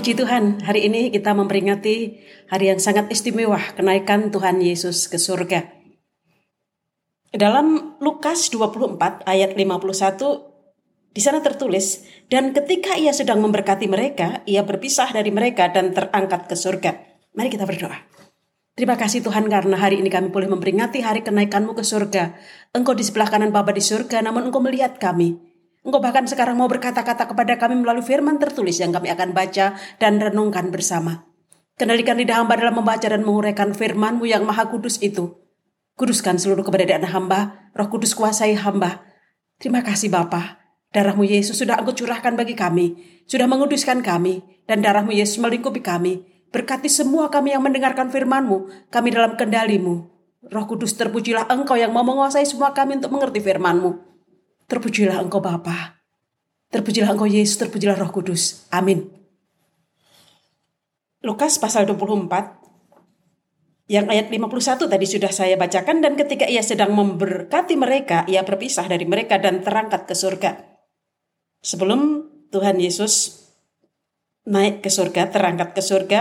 Puji Tuhan, hari ini kita memperingati hari yang sangat istimewa, kenaikan Tuhan Yesus ke surga. Dalam Lukas 24 ayat 51, di sana tertulis, dan ketika ia sedang memberkati mereka, ia berpisah dari mereka dan terangkat ke surga. Mari kita berdoa. Terima kasih Tuhan karena hari ini kami boleh memperingati hari kenaikanmu ke surga. Engkau di sebelah kanan Bapa di surga, namun engkau melihat kami. Engkau bahkan sekarang mau berkata-kata kepada kami melalui firman tertulis yang kami akan baca dan renungkan bersama. Kendalikan lidah hamba dalam membaca dan menguraikan firmanmu yang maha kudus itu. Kuduskan seluruh keberadaan hamba, roh kudus kuasai hamba. Terima kasih Bapa. Darahmu Yesus sudah engkau curahkan bagi kami, sudah menguduskan kami, dan darahmu Yesus melingkupi kami. Berkati semua kami yang mendengarkan firmanmu, kami dalam kendalimu. Roh kudus terpujilah engkau yang mau menguasai semua kami untuk mengerti firmanmu. Terpujilah engkau Bapa. Terpujilah engkau Yesus, terpujilah Roh Kudus. Amin. Lukas pasal 24 yang ayat 51 tadi sudah saya bacakan dan ketika ia sedang memberkati mereka, ia berpisah dari mereka dan terangkat ke surga. Sebelum Tuhan Yesus naik ke surga, terangkat ke surga,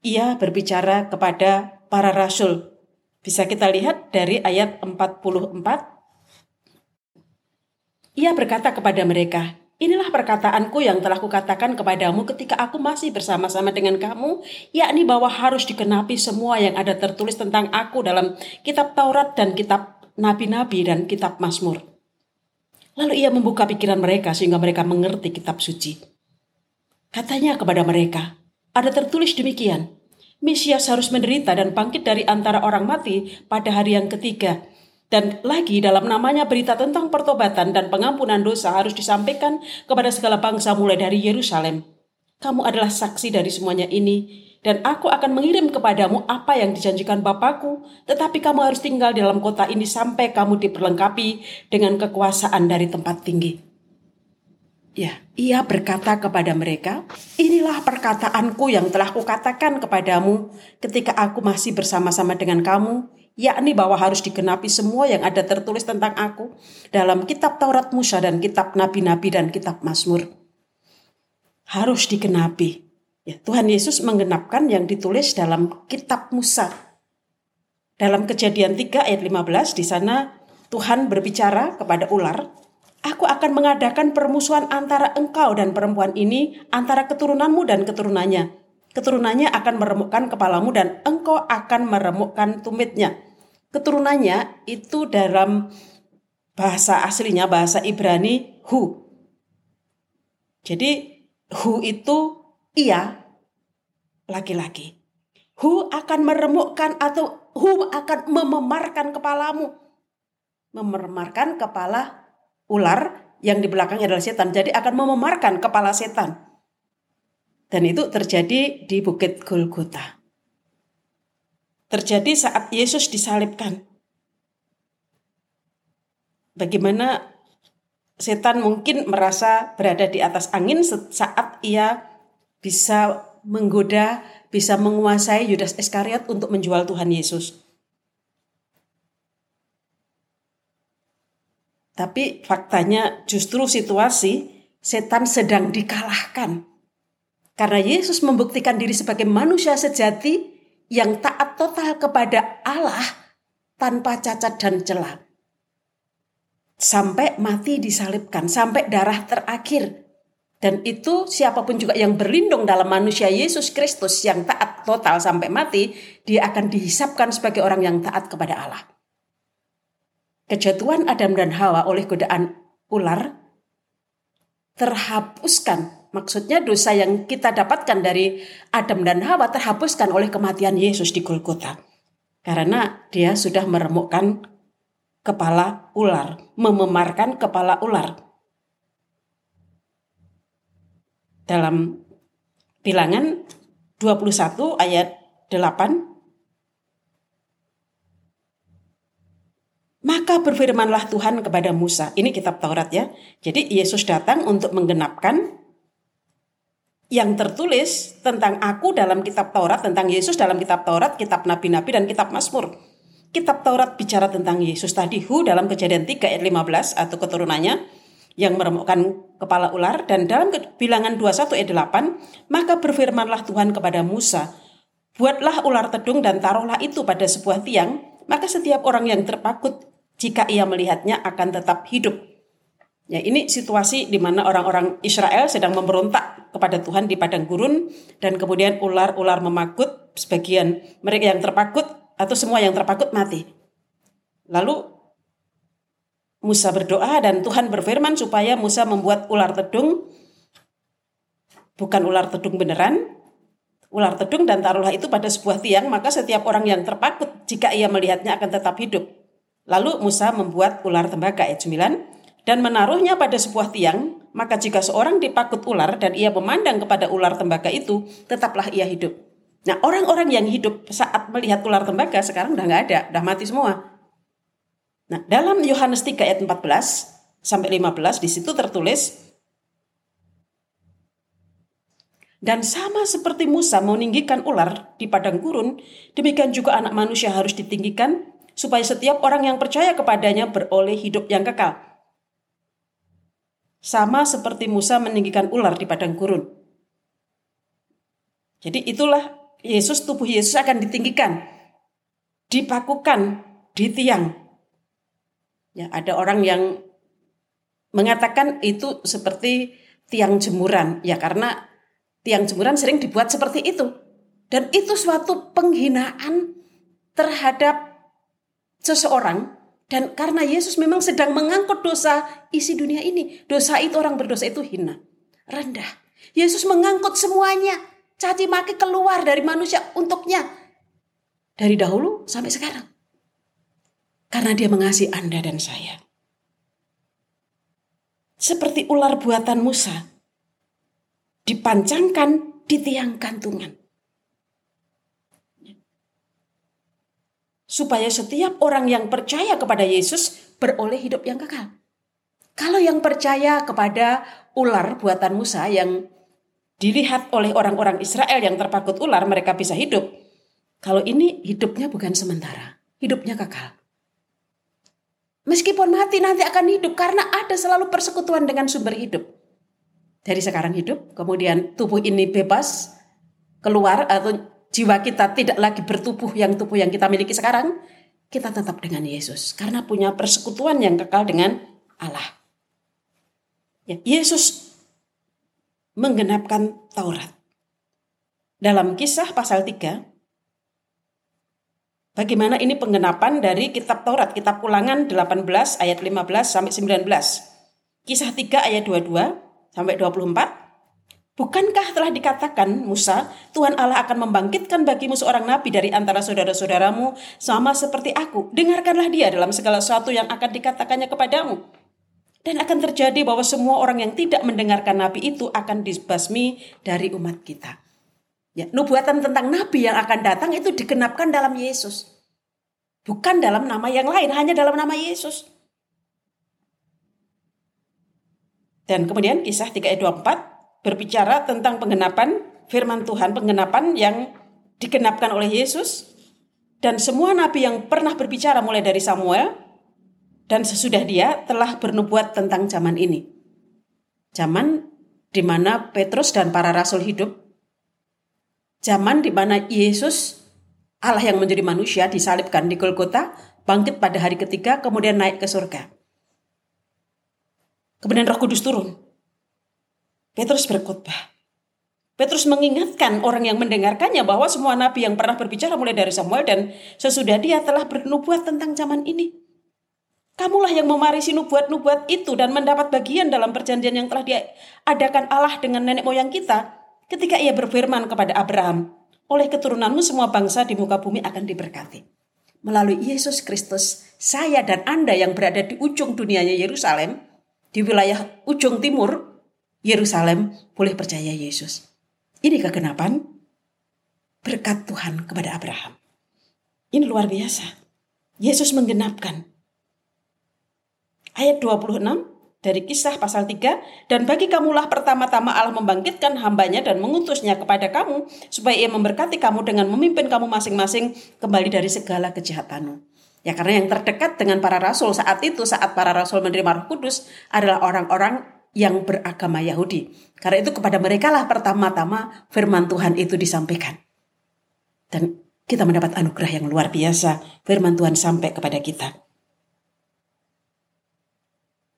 ia berbicara kepada para rasul. Bisa kita lihat dari ayat 44 ia berkata kepada mereka, Inilah perkataanku yang telah kukatakan kepadamu ketika aku masih bersama-sama dengan kamu, yakni bahwa harus dikenapi semua yang ada tertulis tentang aku dalam kitab Taurat dan kitab nabi-nabi dan kitab Mazmur. Lalu ia membuka pikiran mereka sehingga mereka mengerti kitab suci. Katanya kepada mereka, ada tertulis demikian, Mesias harus menderita dan bangkit dari antara orang mati pada hari yang ketiga, dan lagi dalam namanya berita tentang pertobatan dan pengampunan dosa harus disampaikan kepada segala bangsa mulai dari Yerusalem. Kamu adalah saksi dari semuanya ini, dan aku akan mengirim kepadamu apa yang dijanjikan Bapakku, tetapi kamu harus tinggal di dalam kota ini sampai kamu diperlengkapi dengan kekuasaan dari tempat tinggi. Ya, ia berkata kepada mereka, inilah perkataanku yang telah kukatakan kepadamu ketika aku masih bersama-sama dengan kamu, yakni bahwa harus digenapi semua yang ada tertulis tentang aku dalam kitab Taurat Musa dan kitab nabi-nabi dan kitab Mazmur. Harus digenapi. Ya, Tuhan Yesus menggenapkan yang ditulis dalam kitab Musa. Dalam kejadian 3 ayat 15 di sana Tuhan berbicara kepada ular, Aku akan mengadakan permusuhan antara engkau dan perempuan ini, antara keturunanmu dan keturunannya keturunannya akan meremukkan kepalamu dan engkau akan meremukkan tumitnya. Keturunannya itu dalam bahasa aslinya bahasa Ibrani hu. Jadi hu itu ia laki-laki. Hu akan meremukkan atau hu akan mememarkan kepalamu. Mememarkan kepala ular yang di belakangnya adalah setan. Jadi akan mememarkan kepala setan. Dan itu terjadi di Bukit Golgota. Terjadi saat Yesus disalibkan. Bagaimana setan mungkin merasa berada di atas angin saat ia bisa menggoda, bisa menguasai Yudas Iskariot untuk menjual Tuhan Yesus. Tapi faktanya justru situasi setan sedang dikalahkan karena Yesus membuktikan diri sebagai manusia sejati yang taat total kepada Allah tanpa cacat dan celah. Sampai mati disalibkan, sampai darah terakhir. Dan itu siapa pun juga yang berlindung dalam manusia Yesus Kristus yang taat total sampai mati, dia akan dihisapkan sebagai orang yang taat kepada Allah. Kejatuhan Adam dan Hawa oleh godaan ular terhapuskan Maksudnya dosa yang kita dapatkan dari Adam dan Hawa terhapuskan oleh kematian Yesus di Golgota. Karena dia sudah meremukkan kepala ular, mememarkan kepala ular. Dalam bilangan 21 ayat 8 Maka berfirmanlah Tuhan kepada Musa. Ini kitab Taurat ya. Jadi Yesus datang untuk menggenapkan yang tertulis tentang aku dalam kitab Taurat, tentang Yesus dalam kitab Taurat, kitab Nabi-Nabi, dan kitab Mazmur. Kitab Taurat bicara tentang Yesus tadi, Hu dalam kejadian 3 ayat 15 atau keturunannya, yang meremukkan kepala ular dan dalam bilangan 21 ayat 8 maka berfirmanlah Tuhan kepada Musa buatlah ular tedung dan taruhlah itu pada sebuah tiang maka setiap orang yang terpakut jika ia melihatnya akan tetap hidup Ya, ini situasi di mana orang-orang Israel sedang memberontak kepada Tuhan di padang gurun dan kemudian ular-ular memakut sebagian mereka yang terpakut atau semua yang terpakut mati. Lalu Musa berdoa dan Tuhan berfirman supaya Musa membuat ular tedung bukan ular tedung beneran ular tedung dan taruhlah itu pada sebuah tiang maka setiap orang yang terpakut jika ia melihatnya akan tetap hidup. Lalu Musa membuat ular tembaga ayat 9 dan menaruhnya pada sebuah tiang maka jika seorang dipakut ular dan ia memandang kepada ular tembaga itu tetaplah ia hidup. Nah orang-orang yang hidup saat melihat ular tembaga sekarang udah nggak ada, udah mati semua. Nah, dalam Yohanes 3 ayat 14 sampai 15 di situ tertulis Dan sama seperti Musa meninggikan ular di padang gurun, demikian juga anak manusia harus ditinggikan supaya setiap orang yang percaya kepadanya beroleh hidup yang kekal. Sama seperti Musa meninggikan ular di padang gurun. Jadi itulah Yesus, tubuh Yesus akan ditinggikan, dipakukan di tiang Ya, ada orang yang mengatakan itu seperti tiang jemuran. Ya karena tiang jemuran sering dibuat seperti itu. Dan itu suatu penghinaan terhadap seseorang dan karena Yesus memang sedang mengangkut dosa isi dunia ini. Dosa itu orang berdosa itu hina, rendah. Yesus mengangkut semuanya. Caci maki keluar dari manusia untuknya. Dari dahulu sampai sekarang. Karena dia mengasihi Anda dan saya. Seperti ular buatan Musa. Dipancangkan di tiang gantungan. Supaya setiap orang yang percaya kepada Yesus beroleh hidup yang kekal. Kalau yang percaya kepada ular buatan Musa yang dilihat oleh orang-orang Israel yang terpakut ular, mereka bisa hidup. Kalau ini hidupnya bukan sementara, hidupnya kekal. Meskipun mati nanti akan hidup karena ada selalu persekutuan dengan sumber hidup. Dari sekarang hidup, kemudian tubuh ini bebas keluar atau jiwa kita tidak lagi bertubuh yang tubuh yang kita miliki sekarang, kita tetap dengan Yesus karena punya persekutuan yang kekal dengan Allah. Ya, Yesus menggenapkan Taurat. Dalam kisah pasal 3, Bagaimana ini penggenapan dari kitab Taurat, kitab Ulangan 18 ayat 15 sampai 19. Kisah 3 ayat 22 sampai 24. Bukankah telah dikatakan Musa, Tuhan Allah akan membangkitkan bagimu seorang nabi dari antara saudara-saudaramu sama seperti aku. Dengarkanlah dia dalam segala sesuatu yang akan dikatakannya kepadamu. Dan akan terjadi bahwa semua orang yang tidak mendengarkan nabi itu akan dibasmi dari umat kita. Ya, nubuatan tentang nabi yang akan datang itu digenapkan dalam Yesus. Bukan dalam nama yang lain, hanya dalam nama Yesus. Dan kemudian kisah 3 ayat 24 berbicara tentang penggenapan firman Tuhan, penggenapan yang digenapkan oleh Yesus. Dan semua nabi yang pernah berbicara mulai dari Samuel dan sesudah dia telah bernubuat tentang zaman ini. Zaman di mana Petrus dan para rasul hidup zaman di mana Yesus Allah yang menjadi manusia disalibkan di Golgota, bangkit pada hari ketiga, kemudian naik ke surga. Kemudian Roh Kudus turun. Petrus berkhotbah. Petrus mengingatkan orang yang mendengarkannya bahwa semua nabi yang pernah berbicara mulai dari Samuel dan sesudah dia telah bernubuat tentang zaman ini. Kamulah yang memarisi nubuat-nubuat itu dan mendapat bagian dalam perjanjian yang telah diadakan Allah dengan nenek moyang kita ketika ia berfirman kepada Abraham, oleh keturunanmu semua bangsa di muka bumi akan diberkati. Melalui Yesus Kristus, saya dan Anda yang berada di ujung dunianya Yerusalem, di wilayah ujung timur Yerusalem, boleh percaya Yesus. Ini kegenapan berkat Tuhan kepada Abraham. Ini luar biasa. Yesus menggenapkan. Ayat 26, dari kisah pasal 3 dan bagi kamulah pertama-tama Allah membangkitkan hambanya dan mengutusnya kepada kamu supaya ia memberkati kamu dengan memimpin kamu masing-masing kembali dari segala kejahatanmu. Ya karena yang terdekat dengan para rasul saat itu, saat para rasul menerima roh kudus adalah orang-orang yang beragama Yahudi. Karena itu kepada mereka lah pertama-tama firman Tuhan itu disampaikan. Dan kita mendapat anugerah yang luar biasa. Firman Tuhan sampai kepada kita.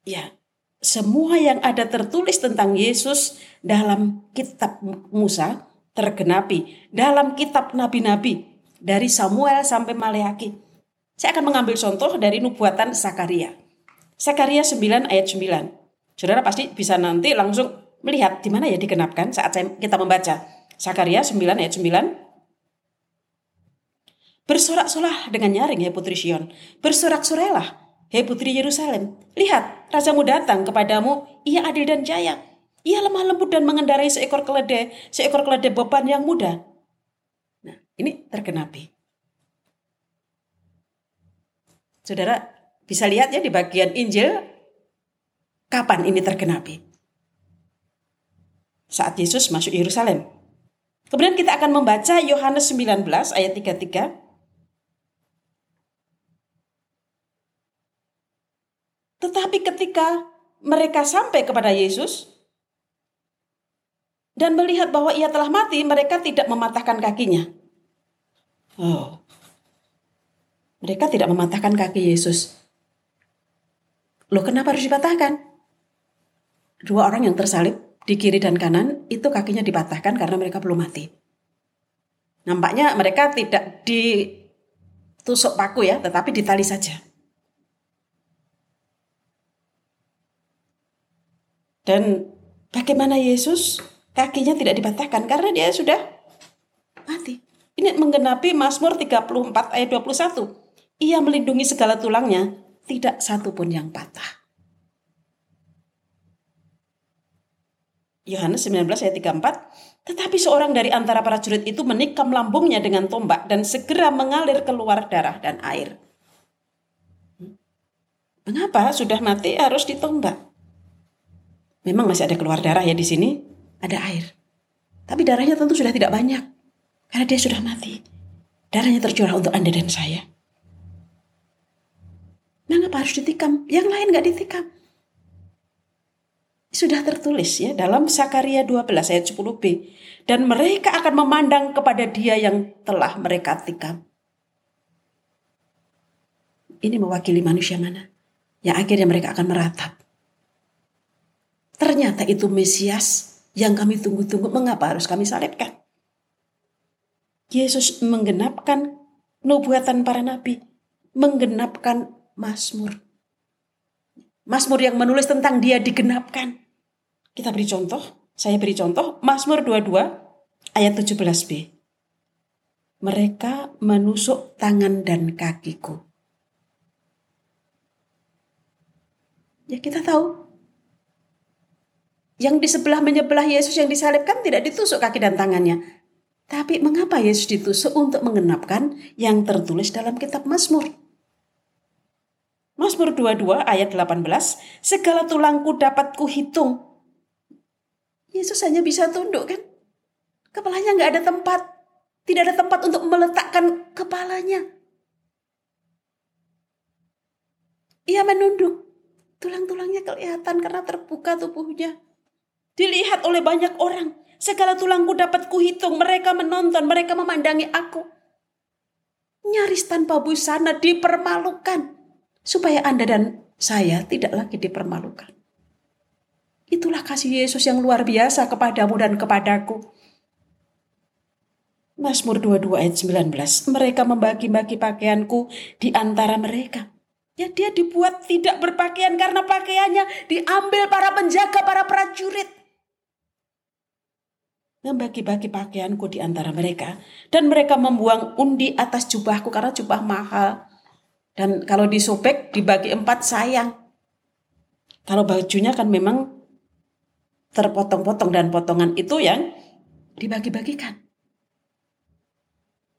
Ya, semua yang ada tertulis tentang Yesus dalam kitab Musa tergenapi. Dalam kitab nabi-nabi dari Samuel sampai Maleaki saya akan mengambil contoh dari nubuatan Sakaria. Sakaria 9 ayat 9. Saudara pasti bisa nanti langsung melihat di mana ya digenapkan saat kita membaca. Sakaria 9 ayat 9. Bersorak-sorak dengan nyaring, hai putri Sion. Bersorak-sorailah, hai putri Yerusalem. Lihat, rajamu datang kepadamu, ia adil dan jaya. Ia lemah lembut dan mengendarai seekor keledai, seekor keledai beban yang muda. Nah, ini tergenapi. Saudara bisa lihat ya di bagian Injil kapan ini tergenapi. Saat Yesus masuk Yerusalem. Kemudian kita akan membaca Yohanes 19 ayat 33. Tetapi ketika mereka sampai kepada Yesus dan melihat bahwa ia telah mati, mereka tidak mematahkan kakinya. Oh, mereka tidak mematahkan kaki Yesus. Loh kenapa harus dipatahkan? Dua orang yang tersalib di kiri dan kanan itu kakinya dipatahkan karena mereka belum mati. Nampaknya mereka tidak ditusuk paku ya, tetapi ditali saja. Dan bagaimana Yesus kakinya tidak dipatahkan karena dia sudah mati. Ini menggenapi Mazmur 34 ayat 21. Ia melindungi segala tulangnya, tidak satu pun yang patah. Yohanes 19 ayat 34, tetapi seorang dari antara para jurid itu menikam lambungnya dengan tombak dan segera mengalir keluar darah dan air. Mengapa sudah mati harus ditombak? Memang masih ada keluar darah ya di sini, ada air. Tapi darahnya tentu sudah tidak banyak karena dia sudah mati. Darahnya tercurah untuk Anda dan saya. Mengapa harus ditikam? Yang lain nggak ditikam. Sudah tertulis ya dalam Sakaria 12 ayat 10b. Dan mereka akan memandang kepada dia yang telah mereka tikam. Ini mewakili manusia mana? Yang akhirnya mereka akan meratap. Ternyata itu Mesias yang kami tunggu-tunggu. Mengapa harus kami salibkan? Yesus menggenapkan nubuatan para nabi. Menggenapkan Mazmur. Mazmur yang menulis tentang dia digenapkan. Kita beri contoh, saya beri contoh, Mazmur 22 ayat 17b. Mereka menusuk tangan dan kakiku. Ya kita tahu. Yang di sebelah menyebelah Yesus yang disalibkan tidak ditusuk kaki dan tangannya. Tapi mengapa Yesus ditusuk untuk mengenapkan yang tertulis dalam kitab Mazmur? Mazmur 22 ayat 18, segala tulangku dapat kuhitung. Yesus hanya bisa tunduk kan? Kepalanya nggak ada tempat. Tidak ada tempat untuk meletakkan kepalanya. Ia menunduk. Tulang-tulangnya kelihatan karena terbuka tubuhnya. Dilihat oleh banyak orang. Segala tulangku dapat kuhitung. Mereka menonton, mereka memandangi aku. Nyaris tanpa busana dipermalukan supaya Anda dan saya tidak lagi dipermalukan. Itulah kasih Yesus yang luar biasa kepadamu dan kepadaku. Mazmur 22 ayat 19, mereka membagi-bagi pakaianku di antara mereka. Ya dia dibuat tidak berpakaian karena pakaiannya diambil para penjaga, para prajurit. Membagi-bagi pakaianku di antara mereka. Dan mereka membuang undi atas jubahku karena jubah mahal. Dan kalau disobek dibagi empat sayang. Kalau bajunya kan memang terpotong-potong dan potongan itu yang dibagi-bagikan.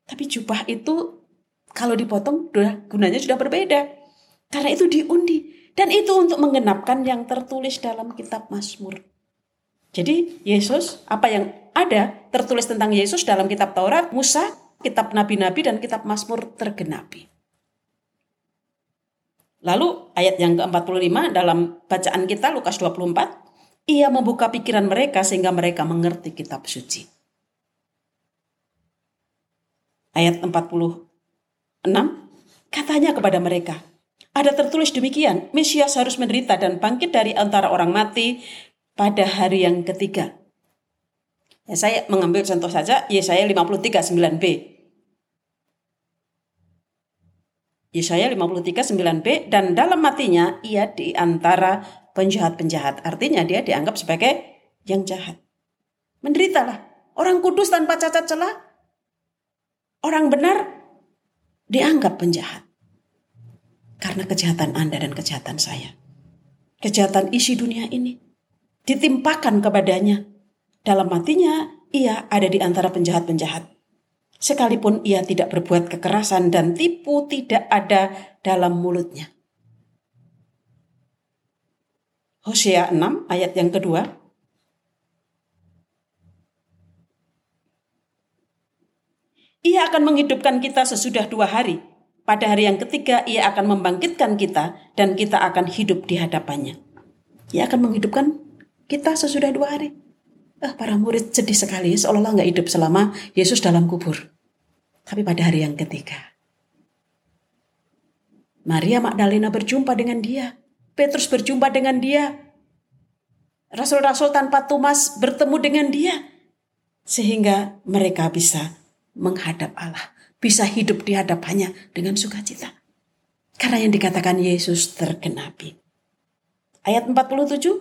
Tapi jubah itu kalau dipotong gunanya sudah berbeda. Karena itu diundi. Dan itu untuk menggenapkan yang tertulis dalam kitab Mazmur. Jadi Yesus, apa yang ada tertulis tentang Yesus dalam kitab Taurat, Musa, kitab Nabi-Nabi, dan kitab Mazmur tergenapi. Lalu ayat yang ke-45 dalam bacaan kita Lukas 24, ia membuka pikiran mereka sehingga mereka mengerti kitab suci. Ayat 46, katanya kepada mereka, ada tertulis demikian, Mesias harus menderita dan bangkit dari antara orang mati pada hari yang ketiga. Ya, saya mengambil contoh saja Yesaya 53 9b. Yesaya 53 9b dan dalam matinya ia di antara penjahat-penjahat. Artinya dia dianggap sebagai yang jahat. Menderitalah. Orang kudus tanpa cacat celah. Orang benar dianggap penjahat. Karena kejahatan Anda dan kejahatan saya. Kejahatan isi dunia ini ditimpakan kepadanya. Dalam matinya ia ada di antara penjahat-penjahat sekalipun ia tidak berbuat kekerasan dan tipu tidak ada dalam mulutnya. Hosea 6 ayat yang kedua. Ia akan menghidupkan kita sesudah dua hari. Pada hari yang ketiga ia akan membangkitkan kita dan kita akan hidup di hadapannya. Ia akan menghidupkan kita sesudah dua hari. Ah, para murid sedih sekali, seolah-olah nggak hidup selama Yesus dalam kubur. Tapi pada hari yang ketiga, Maria Magdalena berjumpa dengan dia. Petrus berjumpa dengan dia. Rasul-rasul tanpa Tumas bertemu dengan dia. Sehingga mereka bisa menghadap Allah. Bisa hidup di hadapannya dengan sukacita. Karena yang dikatakan Yesus tergenapi. Ayat 47,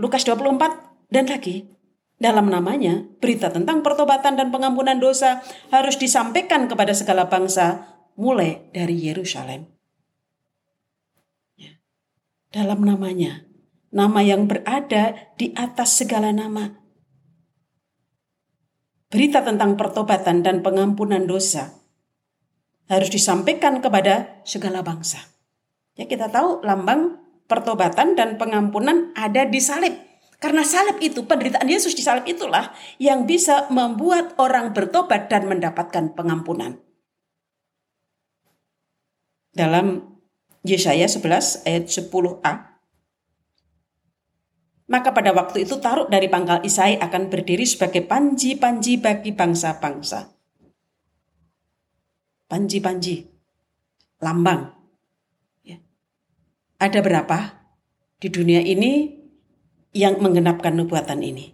Lukas 24, dan lagi, dalam namanya, berita tentang pertobatan dan pengampunan dosa harus disampaikan kepada segala bangsa, mulai dari Yerusalem. Ya. Dalam namanya, nama yang berada di atas segala nama. Berita tentang pertobatan dan pengampunan dosa harus disampaikan kepada segala bangsa. Ya kita tahu lambang pertobatan dan pengampunan ada di salib. Karena salib itu, penderitaan Yesus di salib itulah yang bisa membuat orang bertobat dan mendapatkan pengampunan. Dalam Yesaya 11 ayat 10a, maka pada waktu itu Taruk dari pangkal Isai akan berdiri sebagai panji-panji bagi bangsa-bangsa. Panji-panji, lambang. Ya. Ada berapa di dunia ini yang menggenapkan nubuatan ini.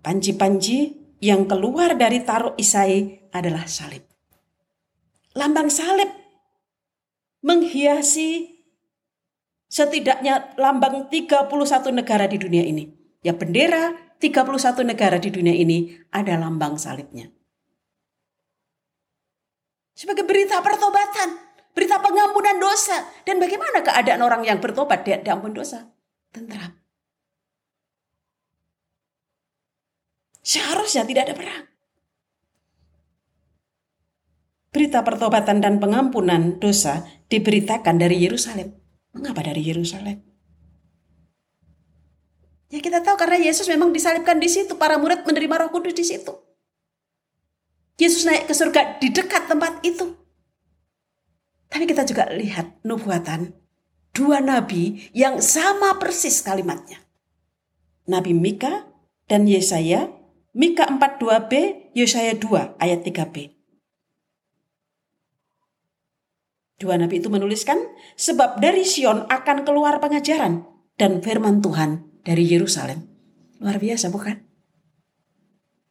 Panji-panji yang keluar dari taruh Isai adalah salib. Lambang salib menghiasi setidaknya lambang 31 negara di dunia ini. Ya bendera 31 negara di dunia ini ada lambang salibnya. Sebagai berita pertobatan, berita pengampunan dosa. Dan bagaimana keadaan orang yang bertobat di ampun dosa? Tentram. Seharusnya tidak ada perang. Berita pertobatan dan pengampunan dosa diberitakan dari Yerusalem. Mengapa dari Yerusalem? Ya kita tahu karena Yesus memang disalibkan di situ, para murid menerima Roh Kudus di situ. Yesus naik ke surga di dekat tempat itu. Tapi kita juga lihat nubuatan dua nabi yang sama persis kalimatnya. Nabi Mika dan Yesaya Mika 42b, Yesaya 2 ayat 3b. Dua nabi itu menuliskan, sebab dari Sion akan keluar pengajaran dan firman Tuhan dari Yerusalem. Luar biasa bukan?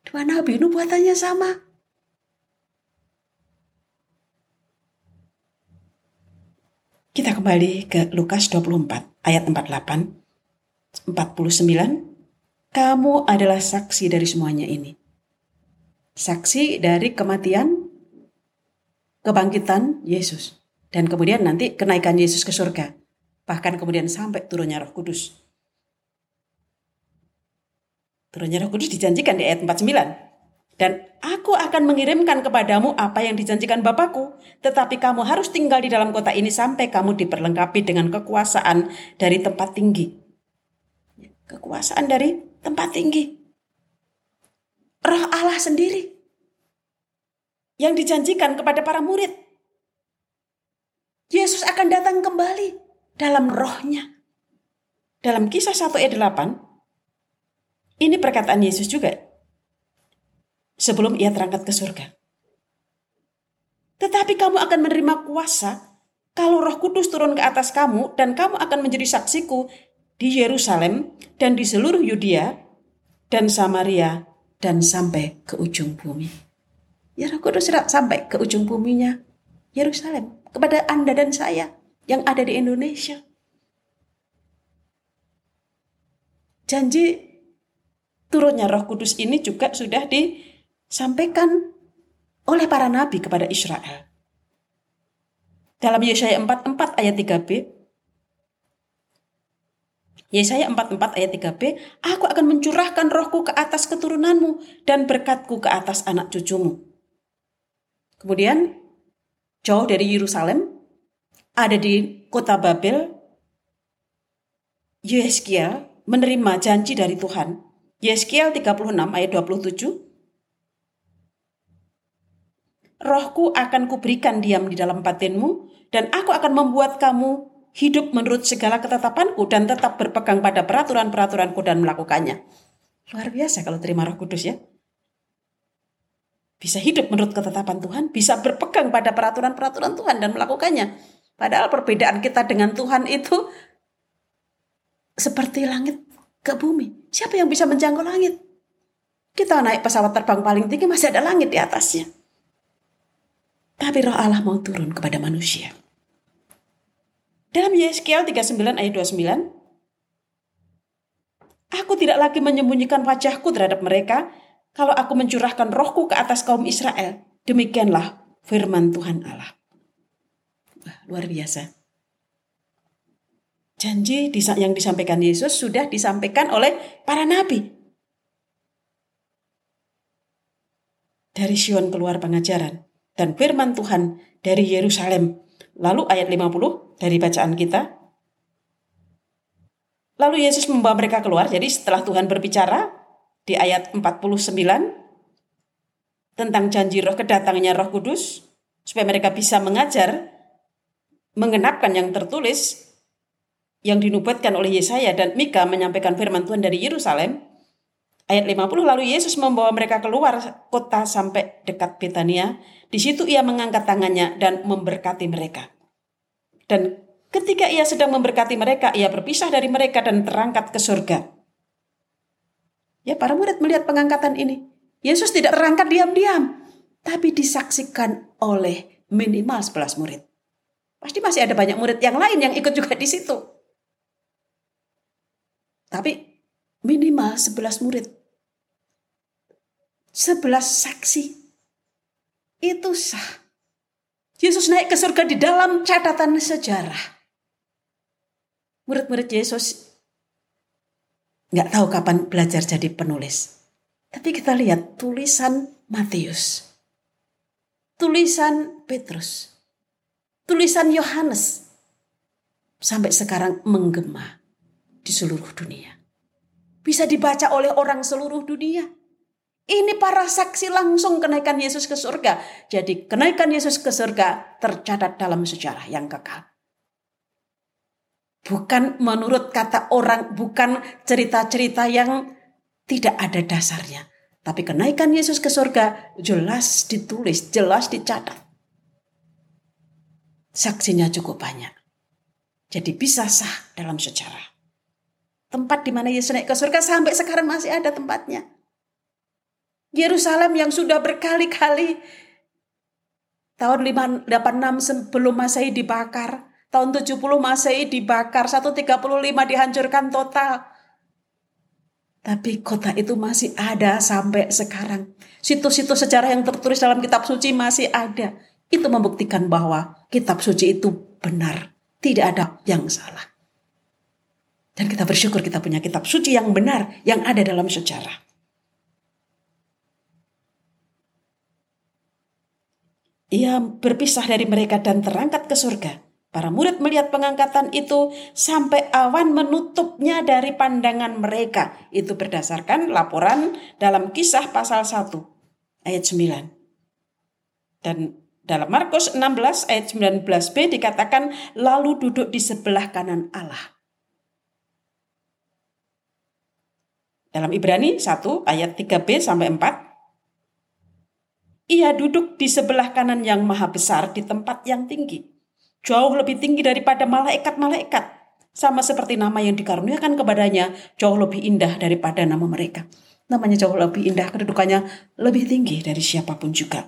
Dua nabi nubuatannya sama. Kita kembali ke Lukas 24 ayat 48, 49, kamu adalah saksi dari semuanya ini. Saksi dari kematian, kebangkitan Yesus. Dan kemudian nanti kenaikan Yesus ke surga. Bahkan kemudian sampai turunnya roh kudus. Turunnya roh kudus dijanjikan di ayat 49. Dan aku akan mengirimkan kepadamu apa yang dijanjikan Bapakku. Tetapi kamu harus tinggal di dalam kota ini sampai kamu diperlengkapi dengan kekuasaan dari tempat tinggi. Kekuasaan dari tempat tinggi. Roh Allah sendiri yang dijanjikan kepada para murid. Yesus akan datang kembali dalam rohnya. Dalam kisah 1 ayat 8, ini perkataan Yesus juga. Sebelum ia terangkat ke surga. Tetapi kamu akan menerima kuasa kalau roh kudus turun ke atas kamu dan kamu akan menjadi saksiku di Yerusalem dan di seluruh Yudea dan Samaria dan sampai ke ujung bumi. Ya roh kudus sampai ke ujung buminya Yerusalem kepada Anda dan saya yang ada di Indonesia. Janji turunnya Roh Kudus ini juga sudah disampaikan oleh para nabi kepada Israel. Dalam Yesaya 44 ayat 3b, Yesaya 44 ayat 3b, Aku akan mencurahkan rohku ke atas keturunanmu dan berkatku ke atas anak cucumu. Kemudian, jauh dari Yerusalem, ada di kota Babel, Yeskiel menerima janji dari Tuhan. Yeskiel 36 ayat 27, Rohku akan kuberikan diam di dalam batinmu, dan aku akan membuat kamu hidup menurut segala ketetapanku dan tetap berpegang pada peraturan-peraturanku dan melakukannya. Luar biasa kalau terima roh kudus ya. Bisa hidup menurut ketetapan Tuhan, bisa berpegang pada peraturan-peraturan Tuhan dan melakukannya. Padahal perbedaan kita dengan Tuhan itu seperti langit ke bumi. Siapa yang bisa menjangkau langit? Kita naik pesawat terbang paling tinggi masih ada langit di atasnya. Tapi roh Allah mau turun kepada manusia. Dalam Yeskiel 39 ayat 29, Aku tidak lagi menyembunyikan wajahku terhadap mereka, kalau aku mencurahkan rohku ke atas kaum Israel. Demikianlah firman Tuhan Allah. Wah, luar biasa. Janji yang disampaikan Yesus sudah disampaikan oleh para nabi. Dari Sion keluar pengajaran dan firman Tuhan dari Yerusalem. Lalu ayat 50 dari bacaan kita. Lalu Yesus membawa mereka keluar. Jadi setelah Tuhan berbicara, di ayat 49 tentang janji roh kedatangannya roh kudus supaya mereka bisa mengajar mengenapkan yang tertulis yang dinubuatkan oleh Yesaya dan Mika menyampaikan firman Tuhan dari Yerusalem ayat 50 lalu Yesus membawa mereka keluar kota sampai dekat Betania di situ ia mengangkat tangannya dan memberkati mereka dan ketika ia sedang memberkati mereka ia berpisah dari mereka dan terangkat ke surga Ya, para murid melihat pengangkatan ini. Yesus tidak terangkat diam-diam, tapi disaksikan oleh minimal 11 murid. Pasti masih ada banyak murid yang lain yang ikut juga di situ. Tapi minimal 11 murid. 11 saksi. Itu sah. Yesus naik ke surga di dalam catatan sejarah. Murid-murid Yesus nggak tahu kapan belajar jadi penulis. Tapi kita lihat tulisan Matius, tulisan Petrus, tulisan Yohanes sampai sekarang menggema di seluruh dunia. Bisa dibaca oleh orang seluruh dunia. Ini para saksi langsung kenaikan Yesus ke surga. Jadi kenaikan Yesus ke surga tercatat dalam sejarah yang kekal. Bukan menurut kata orang, bukan cerita-cerita yang tidak ada dasarnya. Tapi kenaikan Yesus ke surga jelas ditulis, jelas dicatat. Saksinya cukup banyak. Jadi bisa sah dalam sejarah. Tempat di mana Yesus naik ke surga sampai sekarang masih ada tempatnya. Yerusalem yang sudah berkali-kali tahun 86 sebelum Masehi dibakar, Tahun 70 Masehi dibakar, 135 dihancurkan total. Tapi kota itu masih ada sampai sekarang. Situs-situs sejarah yang tertulis dalam kitab suci masih ada. Itu membuktikan bahwa kitab suci itu benar. Tidak ada yang salah. Dan kita bersyukur kita punya kitab suci yang benar yang ada dalam sejarah. Ia berpisah dari mereka dan terangkat ke surga. Para murid melihat pengangkatan itu sampai awan menutupnya dari pandangan mereka. Itu berdasarkan laporan dalam kisah pasal 1 ayat 9. Dan Dalam Markus 16 ayat 19b dikatakan lalu duduk di sebelah kanan Allah. Dalam Ibrani 1 ayat 3b sampai 4 ia duduk di sebelah kanan yang maha besar di tempat yang tinggi. Jauh lebih tinggi daripada malaikat-malaikat. Sama seperti nama yang dikaruniakan kepadanya jauh lebih indah daripada nama mereka. Namanya jauh lebih indah, kedudukannya lebih tinggi dari siapa pun juga.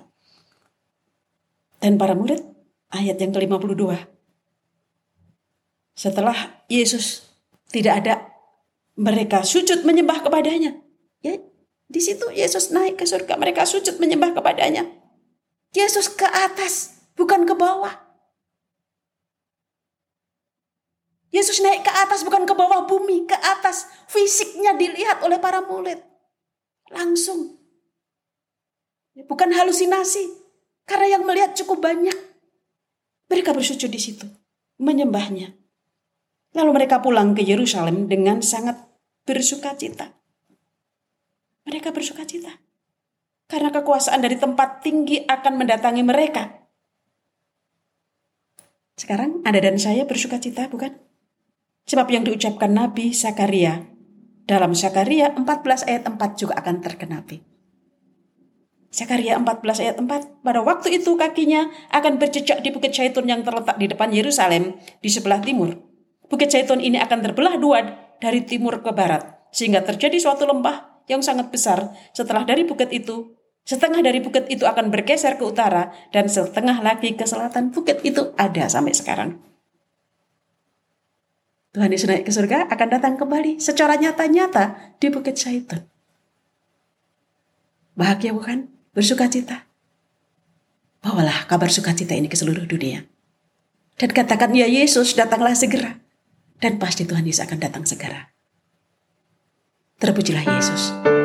Dan para murid, ayat yang ke-52. Setelah Yesus tidak ada, mereka sujud menyembah kepadanya. Ya, di situ Yesus naik ke surga, mereka sujud menyembah kepadanya. Yesus ke atas, bukan ke bawah. Yesus naik ke atas bukan ke bawah bumi, ke atas. Fisiknya dilihat oleh para murid. Langsung. Bukan halusinasi. Karena yang melihat cukup banyak. Mereka bersujud di situ, menyembahnya. Lalu mereka pulang ke Yerusalem dengan sangat bersuka cita. Mereka bersuka cita. Karena kekuasaan dari tempat tinggi akan mendatangi mereka. Sekarang Anda dan saya bersuka cita, bukan? Sebab yang diucapkan Nabi Sakaria dalam Sakaria 14 ayat 4 juga akan terkenapi. Zakaria 14 ayat 4. Pada waktu itu kakinya akan berjejak di Bukit Zaitun yang terletak di depan Yerusalem di sebelah timur. Bukit Zaitun ini akan terbelah dua dari timur ke barat. Sehingga terjadi suatu lembah yang sangat besar. Setelah dari bukit itu, setengah dari bukit itu akan bergeser ke utara dan setengah lagi ke selatan. Bukit itu ada sampai sekarang. Tuhan Yesus naik ke surga akan datang kembali secara nyata-nyata di Bukit Zaitun. Bahagia bukan? bersuka cita. Bawalah kabar sukacita ini ke seluruh dunia. Dan katakan, ya Yesus datanglah segera. Dan pasti Tuhan Yesus akan datang segera. Terpujilah Yesus.